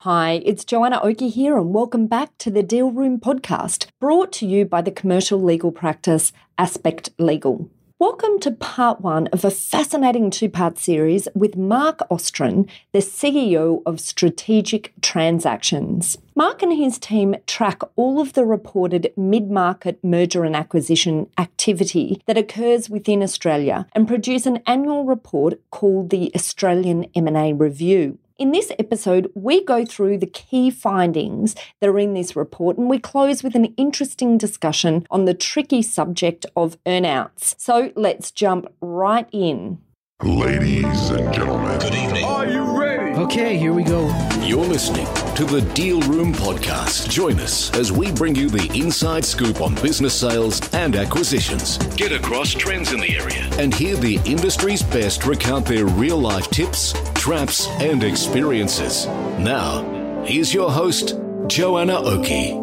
Hi, it's Joanna Oakey here, and welcome back to the Deal Room podcast, brought to you by the commercial legal practice Aspect Legal. Welcome to part one of a fascinating two part series with Mark Ostryn, the CEO of Strategic Transactions. Mark and his team track all of the reported mid market merger and acquisition activity that occurs within Australia and produce an annual report called the Australian M&A Review. In this episode, we go through the key findings that are in this report and we close with an interesting discussion on the tricky subject of earnouts. So let's jump right in. Ladies and gentlemen, Good evening. Are you ready? Okay, here we go. You're listening to the Deal Room Podcast. Join us as we bring you the inside scoop on business sales and acquisitions. Get across trends in the area and hear the industry's best recount their real life tips, traps, and experiences. Now, here's your host, Joanna Oakey.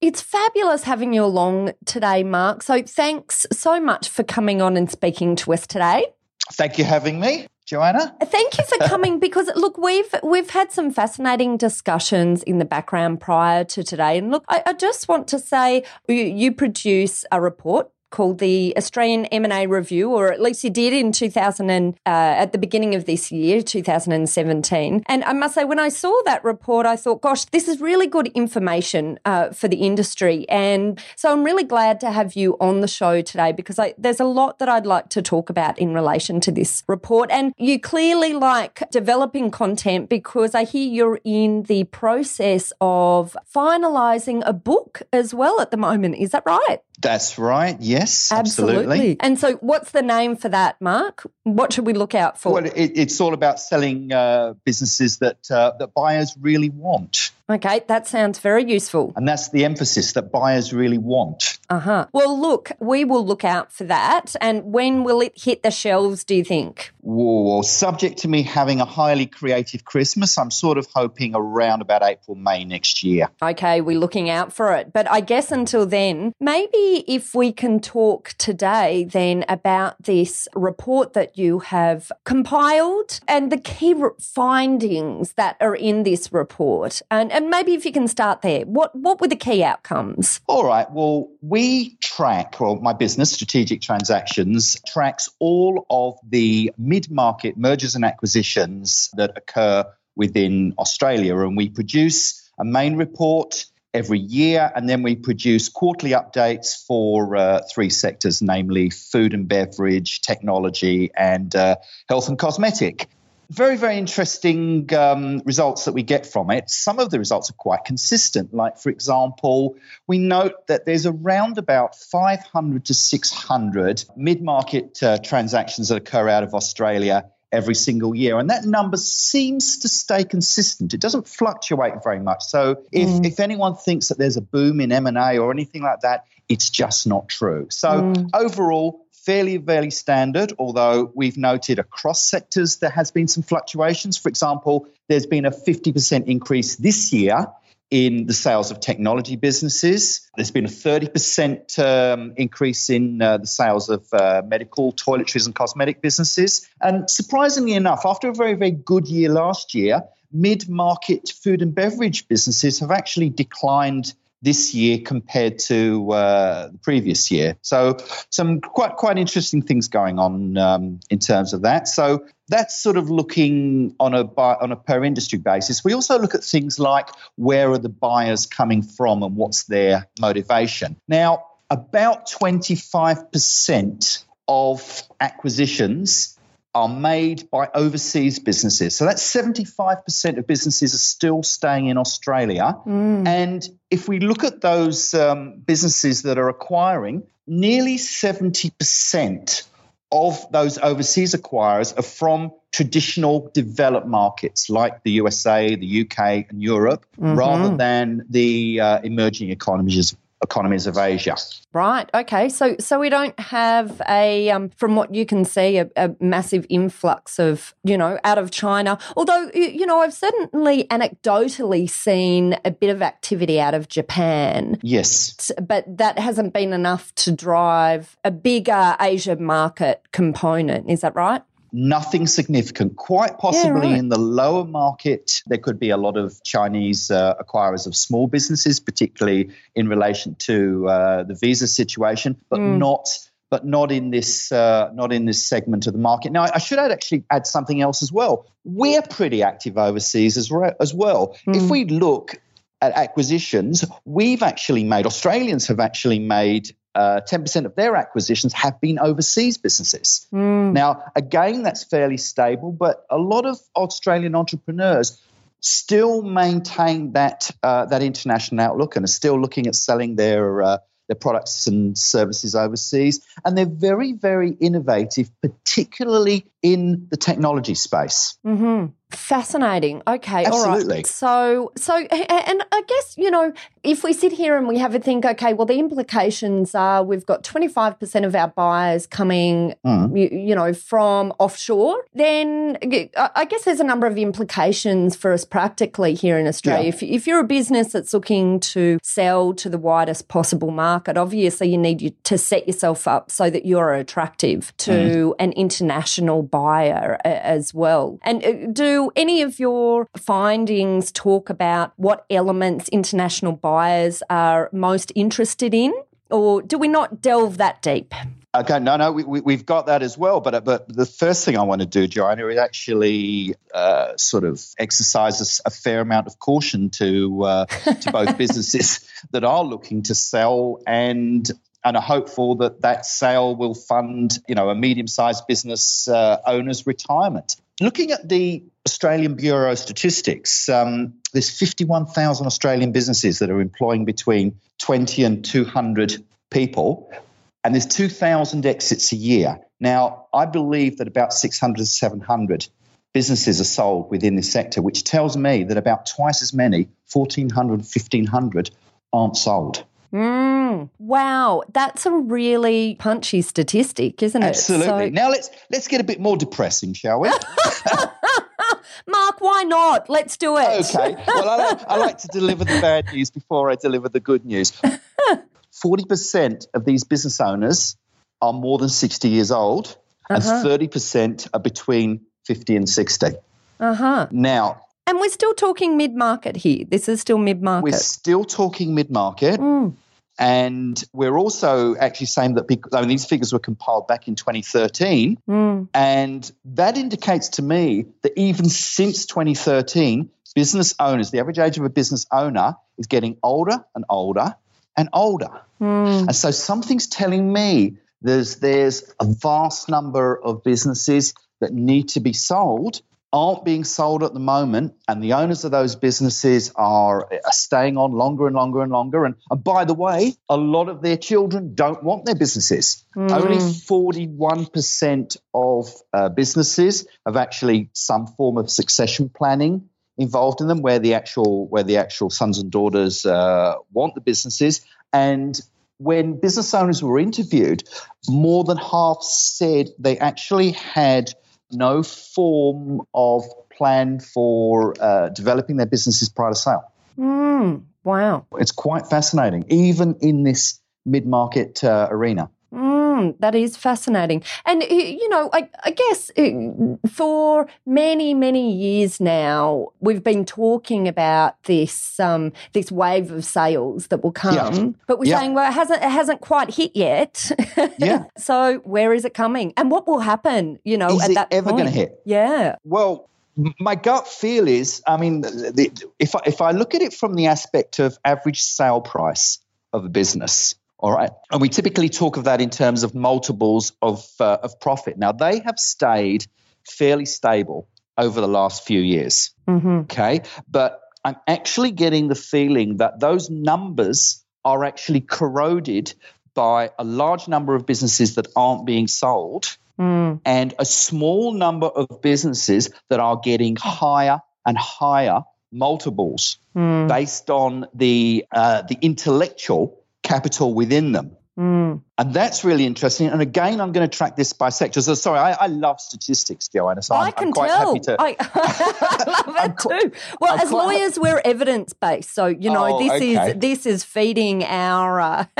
It's fabulous having you along today, Mark. So thanks so much for coming on and speaking to us today. Thank you for having me, Joanna. Thank you for coming because look, we've we've had some fascinating discussions in the background prior to today. And look, I, I just want to say you, you produce a report called the Australian M&A Review, or at least you did in 2000 and, uh, at the beginning of this year, 2017. And I must say, when I saw that report, I thought, gosh, this is really good information uh, for the industry. And so I'm really glad to have you on the show today because I, there's a lot that I'd like to talk about in relation to this report. And you clearly like developing content because I hear you're in the process of finalising a book as well at the moment. Is that right? That's right. Yes, absolutely. And so, what's the name for that, Mark? What should we look out for? Well, it, it's all about selling uh, businesses that uh, that buyers really want, okay, that sounds very useful. and that's the emphasis that buyers really want. Uh huh. Well, look, we will look out for that. And when will it hit the shelves, do you think? Whoa, subject to me having a highly creative Christmas, I'm sort of hoping around about April, May next year. Okay, we're looking out for it. But I guess until then, maybe if we can talk today then about this report that you have compiled and the key findings that are in this report. And, and maybe if you can start there, what, what were the key outcomes? All right. Well, we track, or my business, Strategic Transactions, tracks all of the mid market mergers and acquisitions that occur within Australia. And we produce a main report every year, and then we produce quarterly updates for uh, three sectors, namely food and beverage, technology, and uh, health and cosmetic very, very interesting um, results that we get from it. Some of the results are quite consistent. Like, for example, we note that there's around about 500 to 600 mid market uh, transactions that occur out of Australia every single year. And that number seems to stay consistent. It doesn't fluctuate very much. So if, if anyone thinks that there's a boom in M&A or anything like that, it's just not true. So overall, fairly, fairly standard, although we've noted across sectors there has been some fluctuations. For example, there's been a 50% increase this year in the sales of technology businesses. There's been a 30% um, increase in uh, the sales of uh, medical, toiletries, and cosmetic businesses. And surprisingly enough, after a very, very good year last year, mid market food and beverage businesses have actually declined this year compared to uh, the previous year. So some quite quite interesting things going on um, in terms of that. So that's sort of looking on a bu- on a per industry basis. We also look at things like where are the buyers coming from and what's their motivation. Now, about 25% of acquisitions are made by overseas businesses. So that's 75% of businesses are still staying in Australia. And if we look at those um, businesses that are acquiring, nearly 70% of those overseas acquirers are from traditional developed markets like the USA, the UK, and Europe, rather than the uh, emerging economies economies of Asia. Right. Okay. So so we don't have a um, from what you can see a, a massive influx of you know out of China. Although you know I've certainly anecdotally seen a bit of activity out of Japan, Yes. but that hasn't been enough to drive a bigger Asia market component. Is that right? Nothing significant. Quite possibly right. in the lower market, there could be a lot of Chinese uh, acquirers of small businesses, particularly in relation to uh, the visa situation, but not. But not in this, uh, not in this segment of the market. Now, I should add, actually add something else as well. We're pretty active overseas as, re- as well. If we look at acquisitions, we've actually made, Australians have actually made uh, 10% of their acquisitions have been overseas businesses. Now, again, that's fairly stable, but a lot of Australian entrepreneurs still maintain that uh, that international outlook and are still looking at selling their uh, their products and services overseas. And they're very, very innovative, particularly in the technology space. Fascinating. Okay, Absolutely. right. So, so, and I guess you know, if we sit here and we have a think, okay, well, the implications are we've got twenty five percent of our buyers coming, Hmm. you, you know, from offshore. Then I guess there's a number of implications for us practically here in Australia. Yeah. If, if you're a business that's looking to sell to the widest possible market, obviously you need to set yourself up so that you're attractive to an international buyer as well. And uh, do any of your findings talk about what elements international buyers are most interested in? Or do we not delve that deep? Okay, no, no, we, we, we've got that as well. But but the first thing I want to do, Joanna, is actually uh, sort of exercise a fair amount of caution to uh, to both businesses that are looking to sell and and are hopeful that that sale will fund, you know, a medium-sized business uh, owner's retirement. Looking at the Australian Bureau of Statistics, um, there's 51,000 Australian businesses that are employing between 20 and 200 people and there's 2,000 exits a year. Now, I believe that about 600 to 700 businesses are sold within this sector, which tells me that about twice as many, 1,400, 1,500, aren't sold. Mm, wow, that's a really punchy statistic, isn't it? Absolutely. So- Now let's let's get a bit more depressing, shall we? Mark, why not? Let's do it. okay. Well, I like, I like to deliver the bad news before I deliver the good news. 40% of these business owners are more than 60 years old, and 30% are between 50 and 60. Uh huh. Now, And we're still talking mid market here. This is still mid market. we're still talking mid market. Mm. And we're also actually saying that because, I mean, these figures were compiled back in 2013. Mm. And that indicates to me that even since 2013, business owners, the average age of a business owner is getting older and older and older. Mm. And so something's telling me there's there's a vast number of businesses that need to be sold aren't being sold at the moment and the owners of those businesses are, are staying on longer and longer and longer. And, and by the way a lot of their children don't want their businesses. Only 41% of uh, businesses have actually some form of succession planning involved in them where the actual where the actual sons and daughters uh, want the businesses. And when business owners were interviewed more than half said they actually had no form of plan for uh, developing their businesses prior to sale Mm. Wow. it's quite fascinating even in this mid-market uh, arena Mm, that is fascinating. And, you know, I, I guess uh, for many, many years now, we've been talking about this um, this wave of sales that will come. Yeah. But we're Yeah. saying, well, it hasn't, it hasn't quite hit yet. Yeah. so where is it coming? And what will happen, you know, Is at it that ever gonna hit? Yeah. Well, my gut feel is, I mean, the, if I, if I look at it from the aspect of average sale price of a business, all right, and we typically talk of that in terms of multiples of uh, of profit. Now they have stayed fairly stable over the last few years. hmm Okay, but I'm actually getting the feeling that those numbers are actually corroded by a large number of businesses that aren't being sold Mm. and a small number of businesses that are getting higher and higher multiples Mm. based on the uh, the intellectual capital within them. Mm. And that's really interesting. And again, I'm going to track this by sector. So, sorry, I, I love statistics, Joanna. So I I'm, can I'm quite tell. happy to. I, I love it qu- too. Well, I'm as lawyers, we're evidence based, so you know Oh, this okay. is this is feeding our. Uh,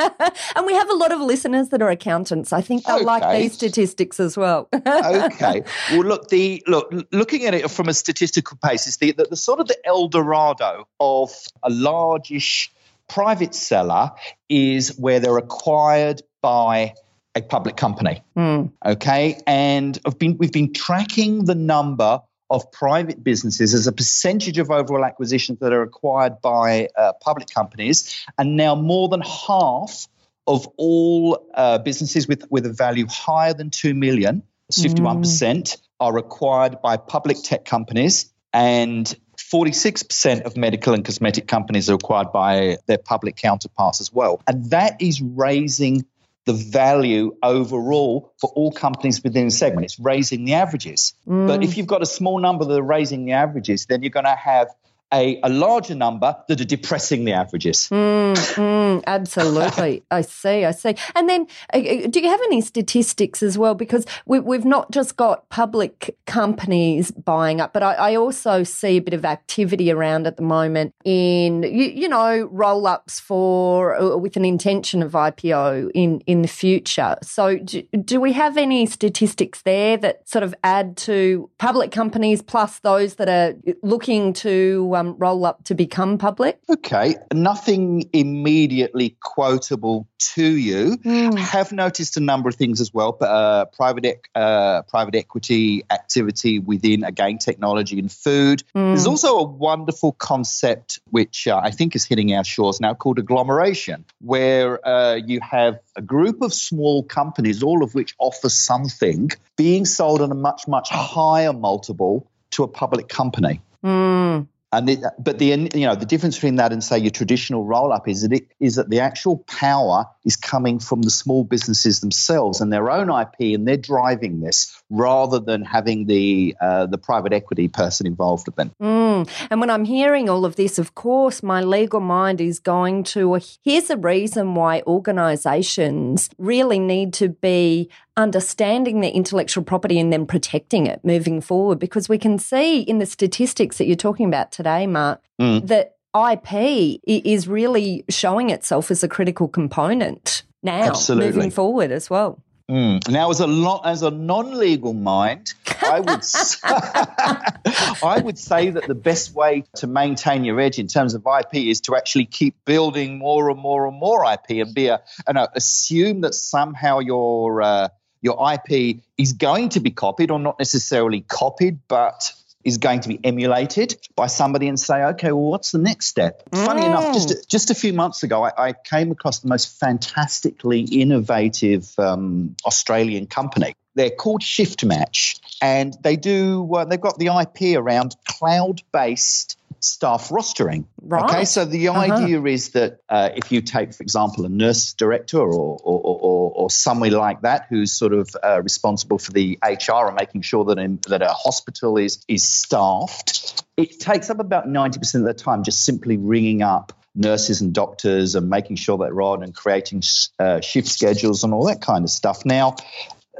and we have a lot of listeners that are accountants. I think they'll like these statistics as well. okay. Well, look, the look looking at it from a statistical basis, the, the, the sort of the El Dorado of a largish private seller is where they're acquired by a public company. Hmm. Okay, and I've been we've been tracking the number of private businesses as a percentage of overall acquisitions that are acquired by uh, public companies, and now more than half of all uh, businesses with with a value higher than two million, fifty one percent, are acquired by public tech companies, and 46% of medical and cosmetic companies are acquired by their public counterparts as well. And that is raising the value overall for all companies within a segment. It's raising the averages. But mm. if you've got a small number that are raising the averages, then you're going to have a, a larger number that are depressing the averages. Mm, mm, absolutely. I see. I see. And then, uh, uh, do you have any statistics as well? Because we, we've not just got public companies buying up, but I, I also see a bit of activity around at the moment in, you, you know, roll ups for uh, with an intention of IPO in, in the future. So, do, do we have any statistics there that sort of add to public companies plus those that are looking to um, roll up to become public? Okay, nothing immediately quotable to you. I have noticed a number of things as well. but, Uh, private ec- uh, private equity activity within again technology and food. There's also a wonderful concept which uh, I think is hitting our shores now called agglomeration, where uh, you have a group of small companies, all of which offer something, being sold on a much much higher multiple to a public company. Mm. And the, but the you know the difference between that and say your traditional roll up is that it is that the actual power is coming from the small businesses themselves and their own IP and they're driving this rather than having the uh, the private equity person involved with them. Mm. And when I'm hearing all of this, of course, my legal mind is going to here's a reason why organisations really need to be understanding their intellectual property and then protecting it moving forward. Because we can see in the statistics that you're talking about today, Mark, Mm. that IP is really showing itself as a critical component now Absolutely. moving forward as well. Mm. Now, as a lo- as a non legal mind, I would s- I would say that the best way to maintain your edge in terms of IP is to actually keep building more and more and more IP and be a and uh, assume that somehow your uh, your IP is going to be copied or not necessarily copied, but is going to be emulated by somebody and say, okay, well, what's the next step? Funny enough, just just a few months ago, I, I came across the most fantastically innovative um, Australian company. They're called Shift Match, and they do uh, they've got the IP around cloud based staff rostering. Right. Okay, so the idea is that uh, if you take, for example, a nurse director or or, or, or, or somebody like that who's sort of uh, responsible for the HR and making sure that in, that a hospital is is staffed, it takes up about ninety percent of the time just simply ringing up nurses and doctors and making sure that they're on and creating uh, shift schedules and all that kind of stuff. Now,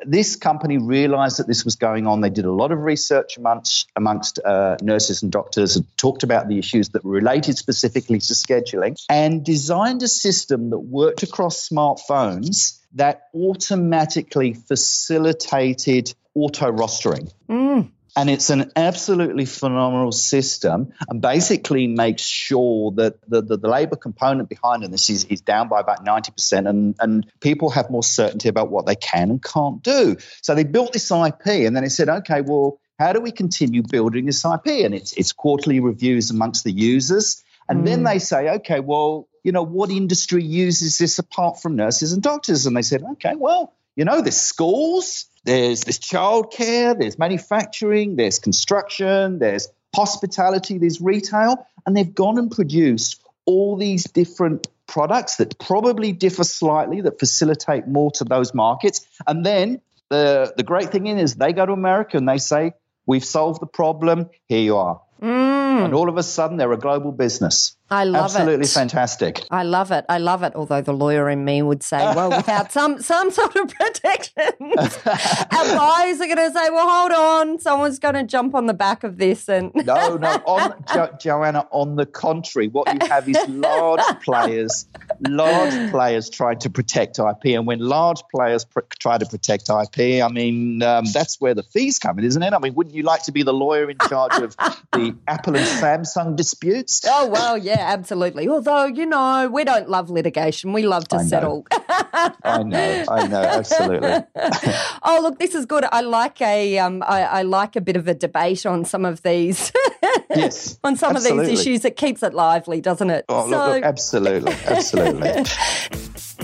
this company realized that this was going on. They did a lot of research amongst, amongst uh, nurses and doctors and talked about the issues that were related specifically to scheduling and designed a system that worked across smartphones that automatically facilitated auto rostering. Mm. And it's an absolutely phenomenal system and basically makes sure that the, the, the labor component behind this is, is down by about 90% and, and people have more certainty about what they can and can't do. So they built this IP and then they said, okay, well, how do we continue building this IP? And it's, it's quarterly reviews amongst the users. And then mm. they say, okay, well, you know, what industry uses this apart from nurses and doctors? And they said, okay, well, you know, there's schools, there's there's childcare, there's manufacturing, there's construction, there's hospitality, there's retail, and they've gone and produced all these different products that probably differ slightly that facilitate more to those markets. And then the the great thing in is they go to America and they say, "We've solved the problem. Here you are." Mm. And all of a sudden, they're a global business. I love Absolutely it. Absolutely fantastic. I love it. I love it. Although the lawyer in me would say, well, without some some sort of protection, our buyers are going to say, well, hold on, someone's going to jump on the back of this and No, no, on jo- Joanna. On the contrary, what you have is large players, large players trying to protect IP, and when large players pr- try to protect IP, I mean um, that's where the fees come in, isn't it? I mean, wouldn't you like to be the lawyer in charge of the Apple and Samsung disputes? Oh well, yeah, absolutely. Although you know, we don't love litigation; we love to I settle. I know, I know, absolutely. oh, look, this is good. I like a, um, I, I like a bit of a debate on some of these, Yes, on some of these issues. It keeps it lively, doesn't it? Oh, look, look, absolutely, absolutely.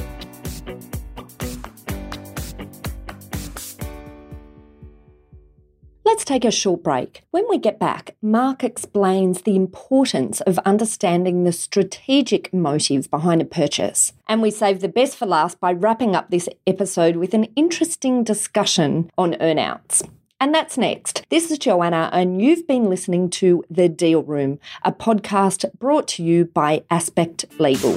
Let's take a short break. When we get back, Mark explains the importance of understanding the strategic motive behind a purchase. And we save the best for last by wrapping up this episode with an interesting discussion on earnouts. And that's next. This is Joanna, and you've been listening to The Deal Room, a podcast brought to you by Aspect Legal.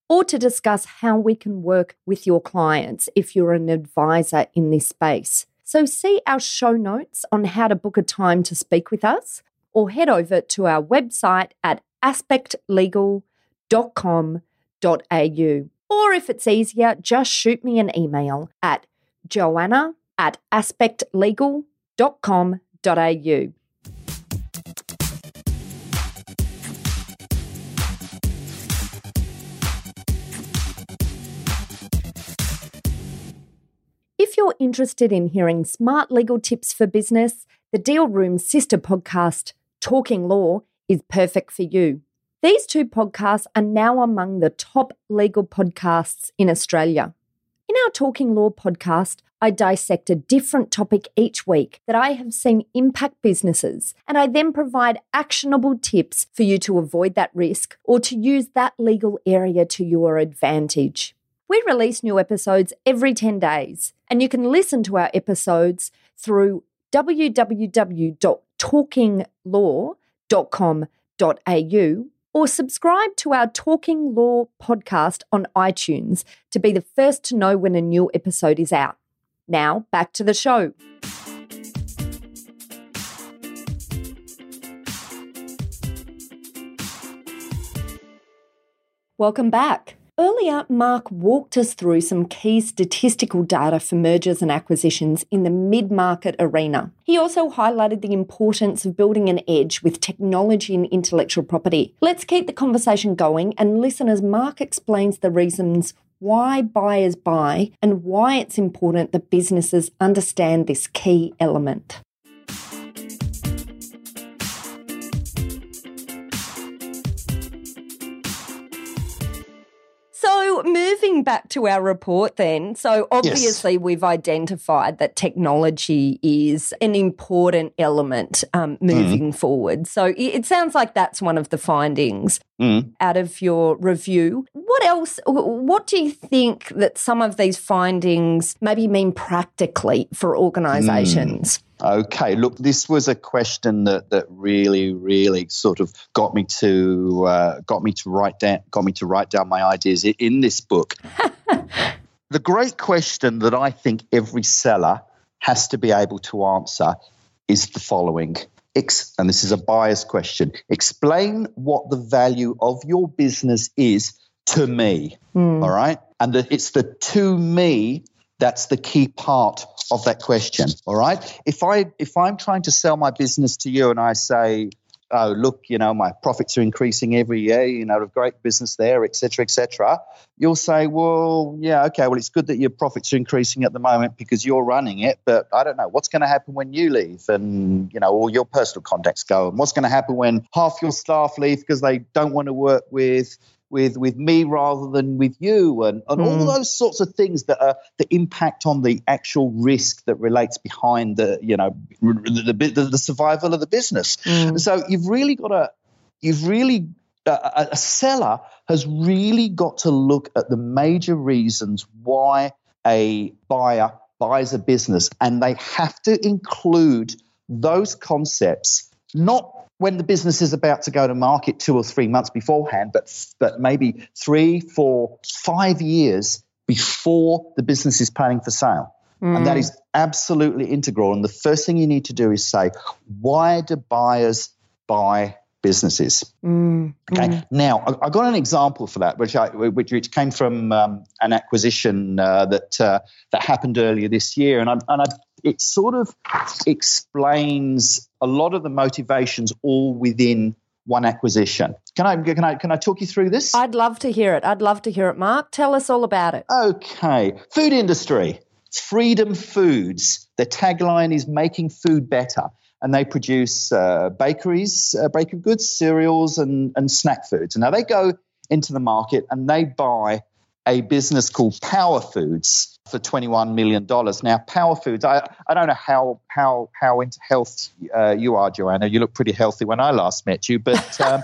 or to discuss how we can work with your clients if you're an advisor in this space. So, see our show notes on how to book a time to speak with us, or head over to our website at aspectlegal.com.au. Or if it's easier, just shoot me an email at joanna at aspectlegal.com.au. you're interested in hearing smart legal tips for business, the Deal Room sister podcast, Talking Law, is perfect for you. These two podcasts are now among the top legal podcasts in Australia. In our Talking Law podcast, I dissect a different topic each week that I have seen impact businesses, and I then provide actionable tips for you to avoid that risk or to use that legal area to your advantage. We release new episodes every 10 days, and you can listen to our episodes through www.talkinglaw.com.au or subscribe to our Talking Law podcast on iTunes to be the first to know when a new episode is out. Now, back to the show. Welcome back. Earlier, Mark walked us through some key statistical data for mergers and acquisitions in the mid market arena. He also highlighted the importance of building an edge with technology and intellectual property. Let's keep the conversation going and listen as Mark explains the reasons why buyers buy and why it's important that businesses understand this key element. So, moving back to our report, then, so obviously we've identified that technology is an important element um, moving forward. So, it, sounds like that's one of the findings Mm. out of your review. What else? What do you think that some of these findings maybe mean practically for organisations? Okay, look, this was a question that that really, really sort of got me to uh, got me to write down got me to write down my ideas in this book. the great question that I think every seller has to be able to answer is the following. Ex- and this is a bias question. Explain what the value of your business is to me. All right. And the, it's the to me that's the key part of that question. All right. If I if I'm trying to sell my business to you and I say, oh, look, you know, my profits are increasing every year, you know, a great business there, etc., cetera, et cetera, you'll say, well, yeah, okay, well, it's good that your profits are increasing at the moment because you're running it, but I don't know what's going to happen when you leave and, you know, all your personal contacts go, and what's going to happen when half your staff leave because they don't want to work with with with me rather than with you and, and mm. all those sorts of things that are the impact on the actual risk that relates behind the you know the the, the survival of the business mm. so you've really got to you've really uh, a seller has really got to look at the major reasons why a buyer buys a business and they have to include those concepts not when the business is about to go to market two or three months beforehand, but but maybe three, four, five years before the business is planning for sale. Mm. And that is absolutely integral. And the first thing you need to do is say, why do buyers buy businesses? Mm. Okay. Mm. Now, I, I, got an example for that, which I, which, which came from um, an acquisition uh, that uh, that happened earlier this year, and I, and I it sort of explains a lot of the motivations all within one acquisition. Can I can I can I talk you through this? I'd love to hear it. I'd love to hear it, Mark. Tell us all about it. Okay. Food industry. Freedom Foods. The tagline is making food better. And they produce uh, bakeries, uh, bakery goods, cereals, and, and snack foods. And now they go into the market and they buy a business called Power Foods for $21 million. Now, Power Foods, I, I don't know how, how, how into health uh, you are, Joanna. You look pretty healthy when I last met you, but um,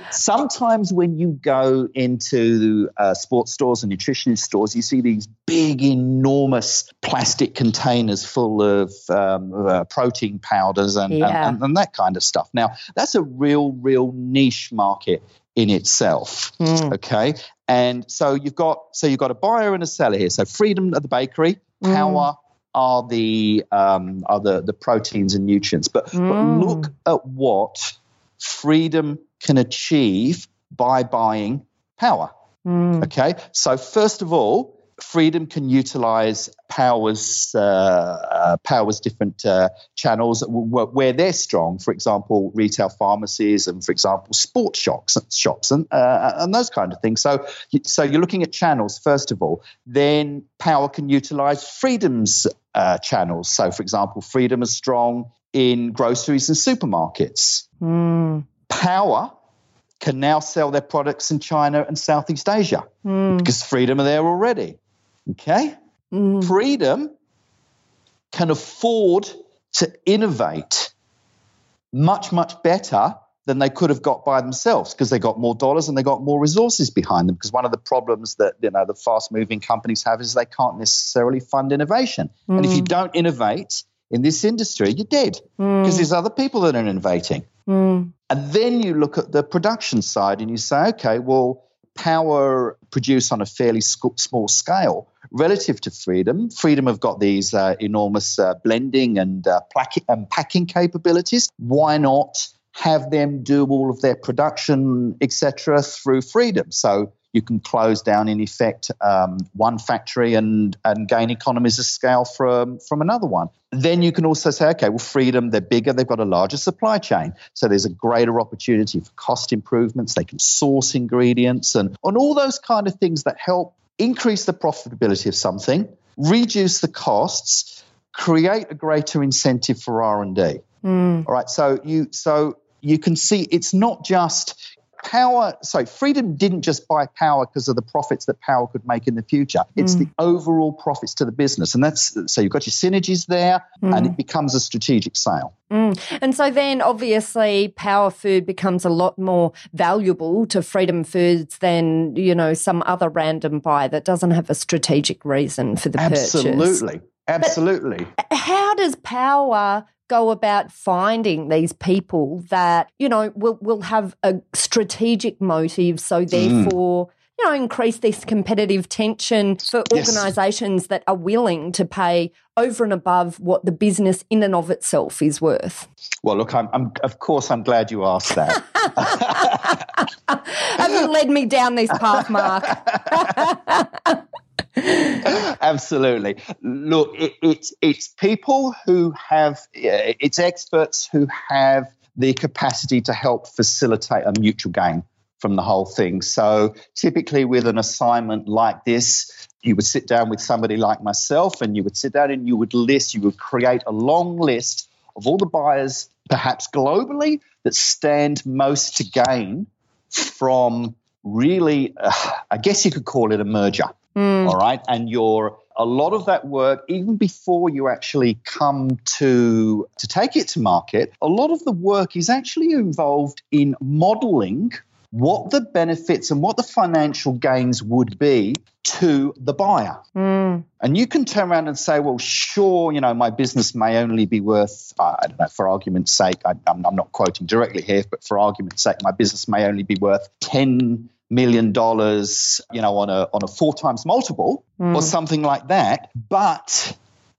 sometimes when you go into uh, sports stores and nutrition stores, you see these big, enormous plastic containers full of um, uh, protein powders and, yeah. and, and, and that kind of stuff. Now, that's a real, real niche market in itself. Mm. Okay. And so you've got so you've got a buyer and a seller here. So freedom of the bakery, mm. power are the um, are the, the proteins and nutrients. But, mm. but look at what freedom can achieve by buying power. Mm. Okay. So first of all, freedom can utilize powers uh, uh, powers different uh, channels where they're strong for example retail pharmacies and for example sports shops shops and uh, and those kind of things so so you're looking at channels first of all then power can utilize freedom's uh, channels so for example freedom is strong in groceries and supermarkets mm. power can now sell their products in China and Southeast Asia mm. because Freedom are there already. Okay? Mm. Freedom can afford to innovate much, much better than they could have got by themselves because they got more dollars and they got more resources behind them. Because one of the problems that you know the fast moving companies have is they can't necessarily fund innovation. Mm. And if you mm. don't innovate in this industry, you're dead because mm. there's other people that are innovating. Mm. And then you look at the production side and you say, okay, well, power produced on a fairly small scale relative to freedom. Freedom have got these uh, enormous uh, blending and, uh, and packing capabilities. Why not have them do all of their production, etc., through freedom? So you can close down in effect um, one factory and, and gain economies of scale from, from another one. Then you can also say, okay, well, Freedom, they're bigger, they've got a larger supply chain. So there's a greater opportunity for cost improvements. They can source ingredients and on all those kind of things that help increase the profitability of something, reduce the costs, create a greater incentive for R&D. Mm. All right, so you so you can see it's not just power sorry freedom didn't just buy power because of the profits that power could make in the future it's mm. the overall profits to the business and that's so you've got your synergies there mm. and it becomes a strategic sale mm. and so then obviously power food becomes a lot more valuable to freedom foods than you know some other random buy that doesn't have a strategic reason for the absolutely. purchase absolutely absolutely how does power go about finding these people that, you know, will, will have a strategic motive. So mm. therefore, mm. you know, increase this competitive tension for yes. organizations that are willing to pay over and above what the business in and of itself is worth. Well, look, I'm, I'm of course, I'm glad you asked that. Haven't led me down this path, Mark. Absolutely. Look, it, it's it's people who have it's experts who have the capacity to help facilitate a mutual gain from the whole thing. So typically with an assignment like this, you would sit down with somebody like myself and you would sit down and you would list, you would create a long list of all the buyers, perhaps globally, that stand most to gain from really, uh, I guess you could call it a merger. Mm. All right. And your a lot of that work, even before you actually come to to take it to market, a lot of the work is actually involved in modeling what the benefits and what the financial gains would be to the buyer. Mm. And you can turn around and say, well, sure, you know, my business may only be worth, uh, I don't know, for argument's sake, I, am not quoting directly here, but for argument's sake, my business may only be worth 10 million dollars, you know, on a on a four times multiple mm. or something like that. But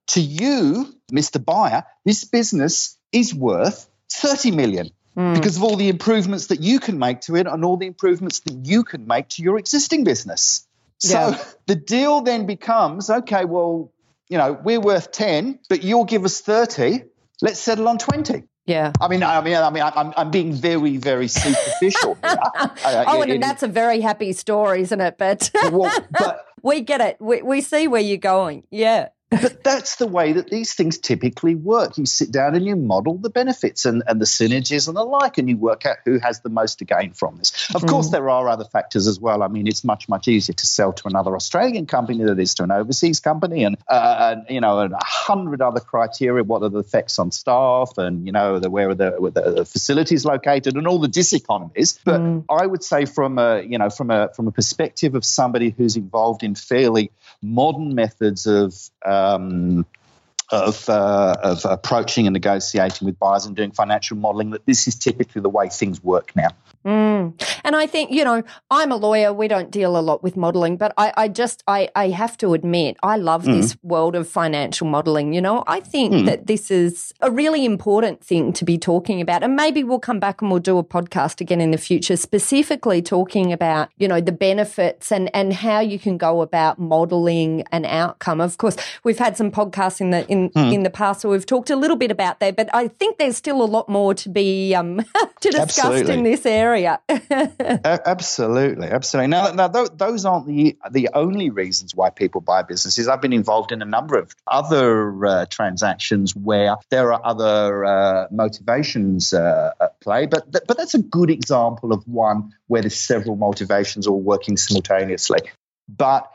to you, Mr. Buyer, this business is worth 30 million mm. because of all the improvements that you can make to it and all the improvements that you can make to your existing business. So yeah. the deal then becomes okay, well, you know, we're worth 10, but you'll give us 30. Let's settle on 20. Yeah. I mean, I mean, I mean, I'm, I'm being very, very superficial. uh, oh, and that's a very happy story, isn't it? But, well, but we get it. We, we see where you're going. Yeah but that's the way that these things typically work. You sit down and you model the benefits and, and the synergies and the like, and you work out who has the most to gain from this. Of mm. course, there are other factors as well. I mean, it's much, much easier to sell to another Australian company than it is to an overseas company, and, uh, and you know, and a hundred other criteria. What are the effects on staff, and you know, the, where are the, where the facilities located, and all the diseconomies. But mm. I would say, from a you know, from a from a perspective of somebody who's involved in fairly modern methods of um, of, uh, of approaching and negotiating with buyers and doing financial modelling that this is typically the way things work now. Mm. And I think, you know, I'm a lawyer. We don't deal a lot with modeling, but I, I just, I, I have to admit, I love mm. this world of financial modeling. You know, I think mm. that this is a really important thing to be talking about. And maybe we'll come back and we'll do a podcast again in the future, specifically talking about, you know, the benefits and, and how you can go about modeling an outcome. Of course, we've had some podcasts in the, in, mm. in the past, where we've talked a little bit about that, but I think there's still a lot more to be, um, to discuss in this area area. absolutely, absolutely. Now, now those aren't the the only reasons why people buy businesses. I've been involved in a number of other uh, transactions where there are other uh, motivations uh, at play, but th- but that's a good example of one where there's several motivations all working simultaneously. But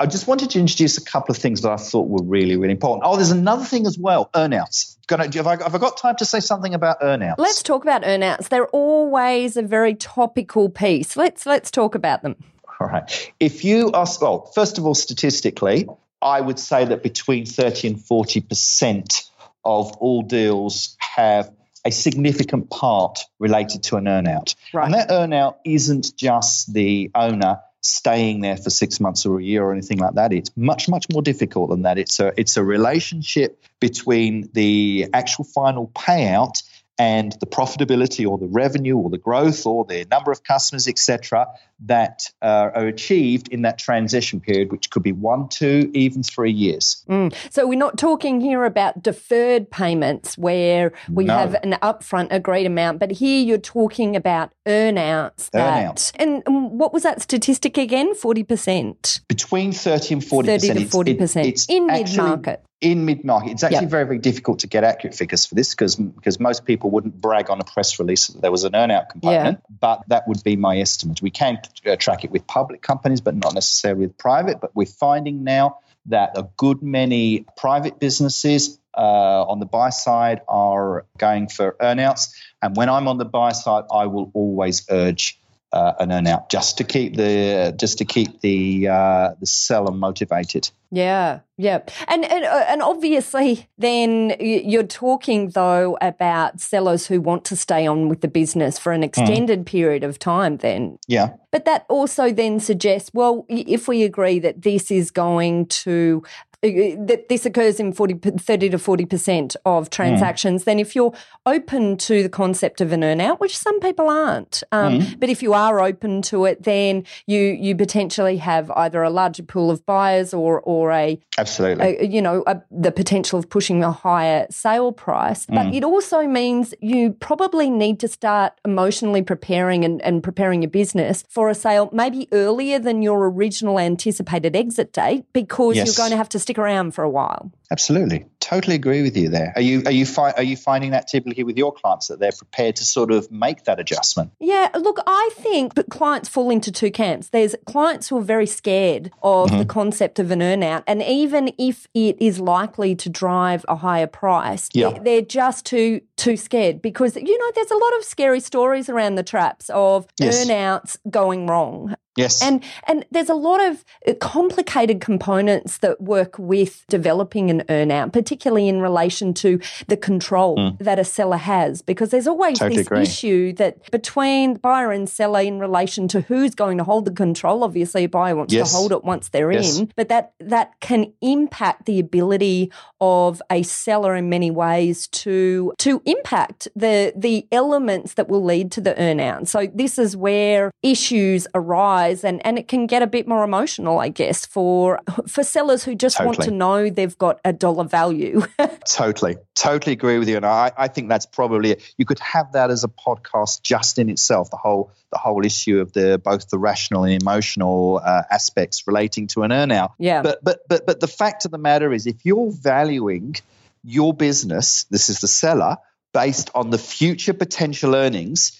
I just wanted to introduce a couple of things that I thought were really, really important. Oh, there's another thing as well earnouts. Gonna, have, I, have I got time to say something about earnouts? Let's talk about earnouts. They're always a very topical piece. Let's, let's talk about them. All right. If you ask, well, first of all, statistically, I would say that between 30 and 40% of all deals have a significant part related to an earnout. Right. And that earnout isn't just the owner staying there for six months or a year or anything like that. It's much, much more difficult than that. It's a it's a relationship between the actual final payout and the profitability or the revenue or the growth or the number of customers, etc., that uh, are achieved in that transition period, which could be one, two, even three years. Mm. So we're not talking here about deferred payments where we no. have an upfront agreed amount, but here you're talking about earnouts. That, And what was that statistic again? 40%? Between 30 and 40%. 30 to 40% in mid market in mid market. It's actually yep. very, very difficult to get accurate figures for this because because most people wouldn't brag on a press release that there was an earnout component, yeah. but that would be my estimate. We can uh, track it with public companies, but not necessarily with private. But we're finding now that a good many private businesses uh, on the buy side are going for earnouts. And when I'm on the buy side, I will always urge uh, an earnout just to keep the just to keep the uh, the seller motivated. Yeah, yeah, and and uh, and obviously, then you're talking though about sellers who want to stay on with the business for an hmm. extended mm. period of time. Then, yeah, but that also then suggests, well, if we agree that this is going to that this occurs in 40, 30 to 40% of transactions, mm. then if you're open to the concept of an earnout, which some people aren't, um, mm. but if you are open to it, then you you potentially have either a larger pool of buyers or or a absolutely a, you know a, the potential of pushing a higher sale price. But mm. it also means you probably need to start emotionally preparing and, and preparing your business for a sale maybe earlier than your original anticipated exit date because yes. you're going to have to stick around for a while. Absolutely, totally agree with you there. Are you are you fi- are you finding that typically with your clients that they're prepared to sort of make that adjustment? Yeah, look, I think clients fall into two camps. There's clients who are very scared of mm-hmm. the concept of an earnout, and even if it is likely to drive a higher price, yeah. they're just too too scared because you know there's a lot of scary stories around the traps of yes. earnouts going wrong. Yes. And and there's a lot of uh, complicated components that work with developing an earnout, particularly in relation to the control mm. that a seller has, because there's always totally this agree. issue that between buyer and seller in relation to who's going to hold the control. Obviously, a buyer wants yes. to hold it once they're yes. in, but that that can impact the ability of a seller in many ways to to impact the the elements that will lead to the earnout. So this is where issues arise and, and it can get a bit more emotional, I guess, for for sellers who just totally. want to know they've got a dollar value. totally. Totally agree with you. And I, I think that's probably it. you could have that as a podcast just in itself, the whole the whole issue of the both the rational and emotional uh, aspects relating to an earnout. Yeah. But but but but the fact of the matter is if you're valuing your business, this is the seller, based on the future potential earnings,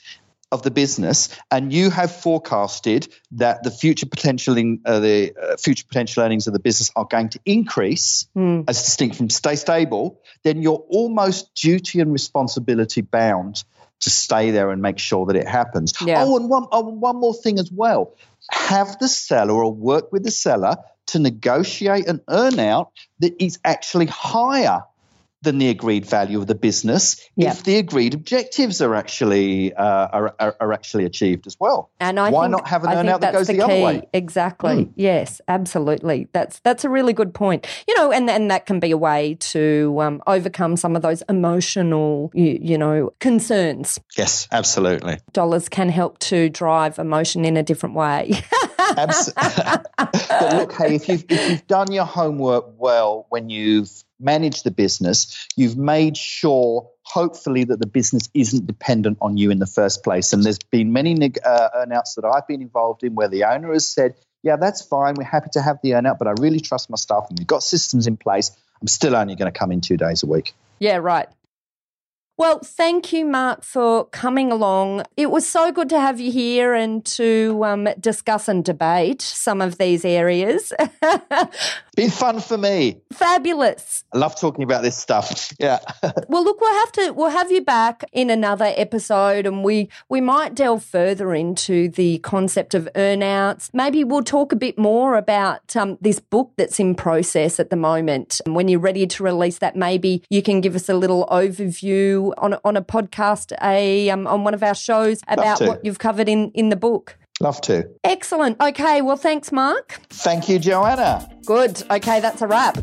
of the business, and you have forecasted that the future potential in, uh, the uh, future potential earnings of the business are going to increase mm. as distinct from stay stable, then you're almost duty and responsibility bound to stay there and make sure that it happens. Yeah. Oh, and one, oh, one more thing as well: have the seller or work with the seller to negotiate an earnout that is actually higher than the agreed value of the business if the agreed objectives are actually uh, are, are, are, actually achieved as well. And I why think, not have an earnout that goes the, the other way? Exactly. Mm. Yes, absolutely. That's that's a really good point. You know, and and that can be a way to um, overcome some of those emotional, you, you know, concerns. Yes, absolutely. Dollars can help to drive emotion in a different way. but look, hey, if you've if you've done your homework well when you've managed the business, you've made sure, hopefully, that the business isn't dependent on you in the first place. And there's been many uh, earnouts that I've been involved in where the owner has said, "Yeah, that's fine. We're happy to have the earnout, but I really trust my staff, and we've got systems in place. I'm still only going to come in two days a week." Yeah, right. Well, thank you, Mark, for coming along. It was so good to have you here and to um, discuss and debate some of these areas. Been fun for me. Fabulous. I love talking about this stuff. Yeah. well, look, we'll have to we'll have you back in another episode, and we we might delve further into the concept of earnouts. Maybe we'll talk a bit more about um, this book that's in process at the moment. And when you're ready to release that, maybe you can give us a little overview on on a podcast, a um, on one of our shows about what you've covered in in the book. Love to. Excellent. Okay. Well, thanks, Mark. Thank you, Joanna. Good. Okay, that's a wrap.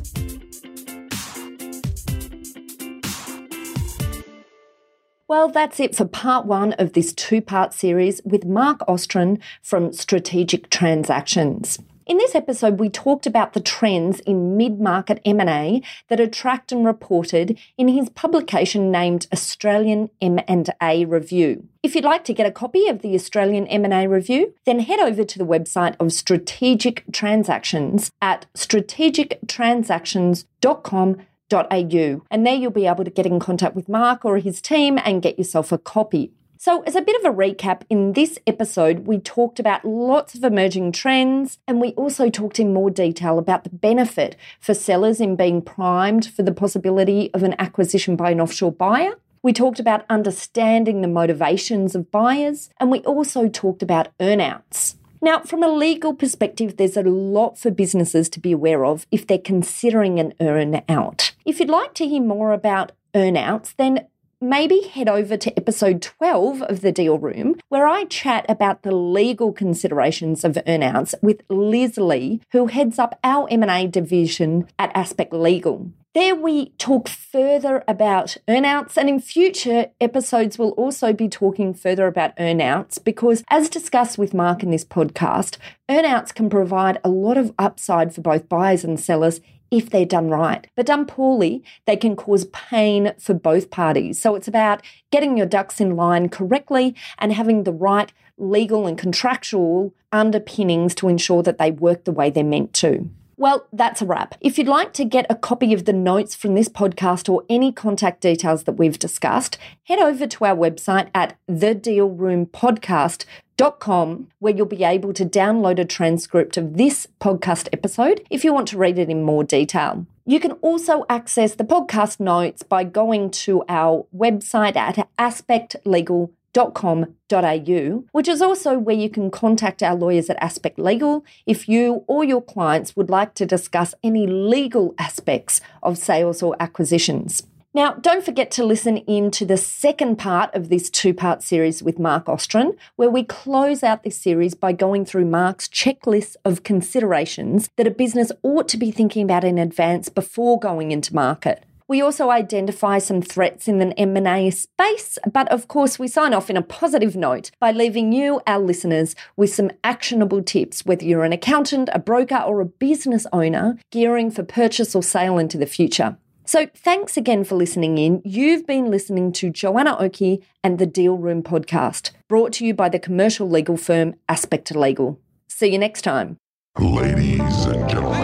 Well, that's it for part one of this two part series with Mark Ostryn from Strategic Transactions. In this episode, we talked about the trends in mid-market M&A that are tracked and reported in his publication named Australian M&A Review. If you'd like to get a copy of the Australian M&A Review, then head over to the website of Strategic Transactions at strategictransactions.com.au and there you'll be able to get in contact with Mark or his team and get yourself a copy. So, as a bit of a recap, in this episode, we talked about lots of emerging trends and we also talked in more detail about the benefit for sellers in being primed for the possibility of an acquisition by an offshore buyer. We talked about understanding the motivations of buyers and we also talked about earnouts. Now, from a legal perspective, there's a lot for businesses to be aware of if they're considering an earn out. If you'd like to hear more about earnouts, then maybe head over to episode 12 of The Deal Room, where I chat about the legal considerations of earnouts with Liz Lee, who heads up our M&A division at Aspect Legal. There we talk further about earnouts, and in future episodes, we'll also be talking further about earnouts because, as discussed with Mark in this podcast, earnouts can provide a lot of upside for both buyers and sellers if they're done right. But done poorly, they can cause pain for both parties. So it's about getting your ducks in line correctly and having the right legal and contractual underpinnings to ensure that they work the way they're meant to. Well, that's a wrap. If you'd like to get a copy of the notes from this podcast or any contact details that we've discussed, head over to our website at thedealroompodcast.com where you'll be able to download a transcript of this podcast episode if you want to read it in more detail. You can also access the podcast notes by going to our website at aspectlegal.com aspectlegal.com.au, which is also where you can contact our lawyers at Aspect Legal if you or your clients would like to discuss any legal aspects of sales or acquisitions. Now, don't forget to listen in to the second part of this two part series with Mark Ostryn, where we close out this series by going through Mark's checklist of considerations that a business ought to be thinking about in advance before going into market. We also identify some threats in the M&A space, but of course we sign off in a positive note by leaving you, our listeners, with some actionable tips whether you're an accountant, a broker or a business owner gearing for purchase or sale into the future. So thanks again for listening in. You've been listening to Joanna Oakey and the Deal Room podcast, brought to you by the commercial legal firm Aspect Legal. See you next time. Ladies and gentlemen.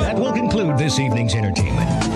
That will conclude this evening's entertainment.